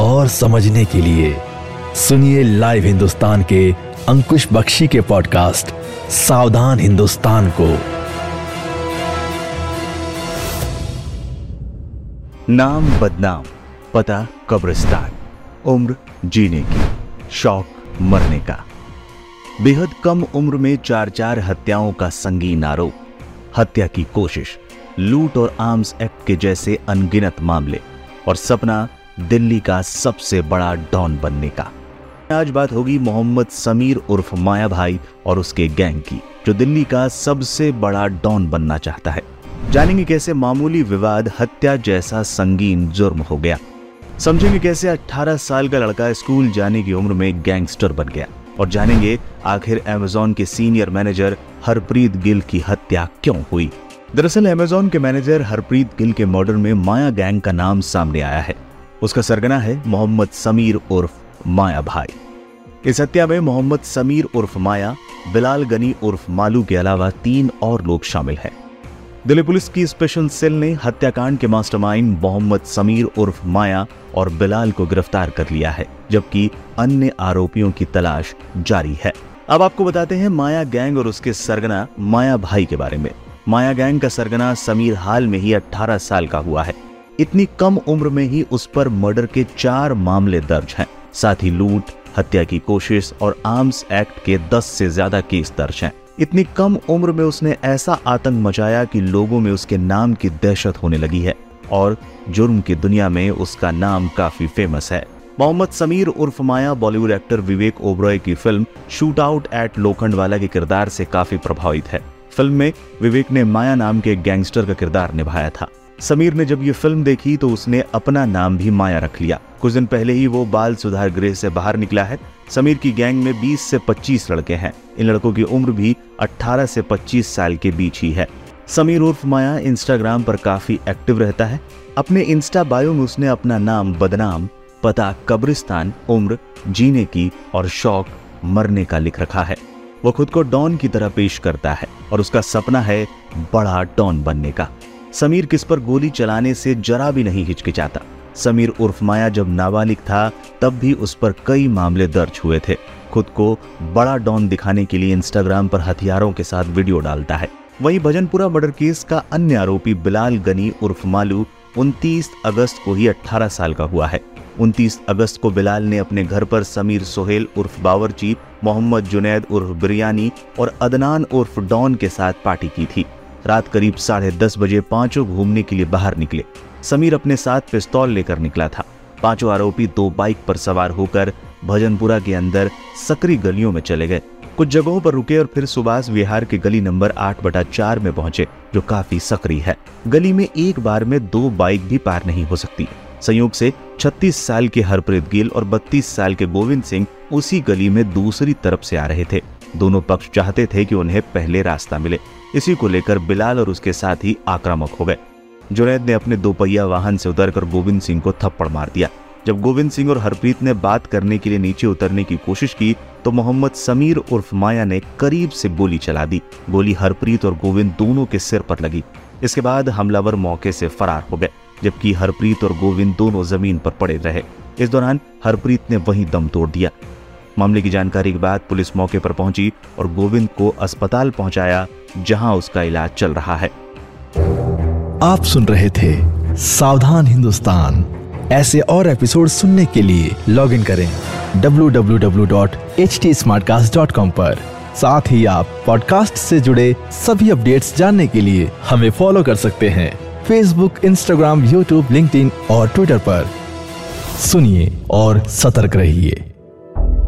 और समझने के लिए सुनिए लाइव हिंदुस्तान के अंकुश बख्शी के पॉडकास्ट सावधान हिंदुस्तान को। नाम बदनाम, पता कब्रिस्तान, उम्र जीने की, शौक मरने का। बेहद कम उम्र में चार चार हत्याओं का संगीन आरोप, हत्या की कोशिश, लूट और आर्म्स एक्ट के जैसे अनगिनत मामले और सपना दिल्ली का सबसे बड़ा डॉन बनने का। आज बात होगी मोहम्मद समीर उर्फ़ माया भाई और उसके गैंग की, जो दिल्ली का सबसे बड़ा डॉन बनना चाहता है। जानेंगे कैसे मामूली विवाद, हत्या जैसा संगीन जुर्म हो गया। समझेंगे कैसे 18 साल का लड़का स्कूल जाने की उम्र में गैंगस्टर बन गया। और जानेंगे आखिर अमेजोन के सीनियर मैनेजर हरप्रीत गिल की हत्या क्यों हुई। दरअसल अमेजोन के मैनेजर हरप्रीत गिल के मर्डर में माया गैंग का नाम सामने आया है। उसका सरगना है मोहम्मद समीर उर्फ़ माया भाई। इस हत्या में मोहम्मद समीर उर्फ़ माया, बिलाल गनी उर्फ़ मालू के अलावा तीन और लोग शामिल हैं। दिल्ली पुलिस की स्पेशल सेल ने हत्याकांड के मास्टरमाइंड मोहम्मद समीर उर्फ़ माया और बिलाल को गिरफ़्तार कर लिया है, जबकि अन्य आरोपियों की तलाश जारी है। अब आपको बताते हैं माया गैंग और उसके सरगना माया भाई के बारे में। माया गैंग का सरगना समीर हाल में ही 18 साल का हुआ है। इतनी कम उम्र में ही उस पर मर्डर के चार मामले दर्ज हैं। साथ ही लूट, हत्या की कोशिश और आर्म्स एक्ट के 10 से ज़्यादा केस दर्ज हैं। इतनी कम उम्र में उसने ऐसा आतंक मचाया कि लोगों में उसके नाम की दहशत होने लगी है और जुर्म की दुनिया में उसका नाम काफ़ी फ़ेमस है। मोहम्मद समीर उर्फ़ माया बॉलीवुड एक्टर विवेक ओब्रॉय की film shootout at Lokhandwala के किरदार से काफ़ी प्रभावित है। फ़िल्म में विवेक ने माया नाम के गैंगस्टर का किरदार निभाया था। समीर ने जब ये फ़िल्म देखी तो उसने अपना नाम भी माया रख लिया। कुछ दिन पहले ही वो बाल सुधार गृह से बाहर निकला है। समीर की गैंग में 20 से 25 लड़के हैं। इन लड़कों की उम्र भी 18 से 25 साल के बीच ही है। समीर उर्फ़ माया इंस्टाग्राम पर काफ़ी एक्टिव रहता है। अपने इंस्टा बायो में उसने अपना नाम बदनाम, पता कब्रिस्तान, उम्र, जीने की और शौक, मरने का लिख रखा है। वो खुद को डॉन की तरह पेश करता है और उसका सपना है बड़ा डॉन बनने का। समीर किस पर गोली चलाने से जरा भी नहीं हिचकिचाता। समीर उर्फ़ माया जब नाबालिग था, तब भी उस पर कई मामले दर्ज हुए थे। खुद को बड़ा डॉन दिखाने के लिए इंस्टाग्राम पर हथियारों के साथ वीडियो डालता है। वहीं भजनपुरा मर्डर केस का अन्य आरोपी बिलाल गनी उर्फ़ मालू 29 अगस्त को ही 18 साल का हुआ है। 29 अगस्त को बिलाल ने अपने घर पर समीर सोहेल उर्फ़ बावरची, मोहम्मद जुनैद उर्फ़ बिरयानी और अदनान उर्फ़ डॉन के साथ पार्टी की थी। रात करीब साढ़े दस बजे पाँचों घूमने के लिए बाहर निकले। समीर अपने साथ पिस्तौल लेकर निकला था। पाँचों आरोपी दो बाइक पर सवार होकर भजनपुरा के अंदर सकरी गलियों में चले गए। कुछ जगहों पर रुके और फिर सुभाष विहार के गली नंबर आठ बटा चार में पहुँचे, जो काफ़ी सक्रिय है। गली में एक बार में दो बाइक भी पार नहीं हो सकती। संयोग से 36 साल के हरप्रीत गिल और 32 साल के गोविंद सिंह उसी गली में दूसरी तरफ़ से आ रहे थे। दोनों पक्ष चाहते थे कि उन्हें पहले रास्ता मिले। इसी को लेकर बिलाल और उसके साथ ही आक्रामक हो गए। जुनैद ने अपने दोपहिया वाहन से उतरकर गोविंद सिंह को थप्पड़ मार दिया। जब गोविंद सिंह और हरप्रीत ने बात करने के लिए नीचे उतरने की कोशिश की तो मोहम्मद समीर उर्फ़ माया ने करीब से गोली चला दी। गोली हरप्रीत और गोविंद दोनों के सिर पर लगी। इसके बाद हमलावर मौके से फरार हो गए, जबकि हरप्रीत और गोविंद दोनों ज़मीन पर पड़े रहे। इस दौरान हरप्रीत ने वहीं दम तोड़ दिया। मामले की जानकारी के बाद पुलिस मौके पर पहुँची और गोविंद को अस्पताल पहुँचाया, जहाँ उसका इलाज चल रहा है। आप सुन रहे थे सावधान हिंदुस्तान। ऐसे और एपिसोड सुनने के लिए लॉग इन करें www.htsmartcast.com पर। साथ ही आप पॉडकास्ट से जुड़े सभी अपडेट्स जानने के लिए हमें फॉलो कर सकते हैं। फेसबुक इंस्टाग्राम यूट्यूब लिंक्डइन और ट्विटर पर। सुनिए और सतर्क रहिए।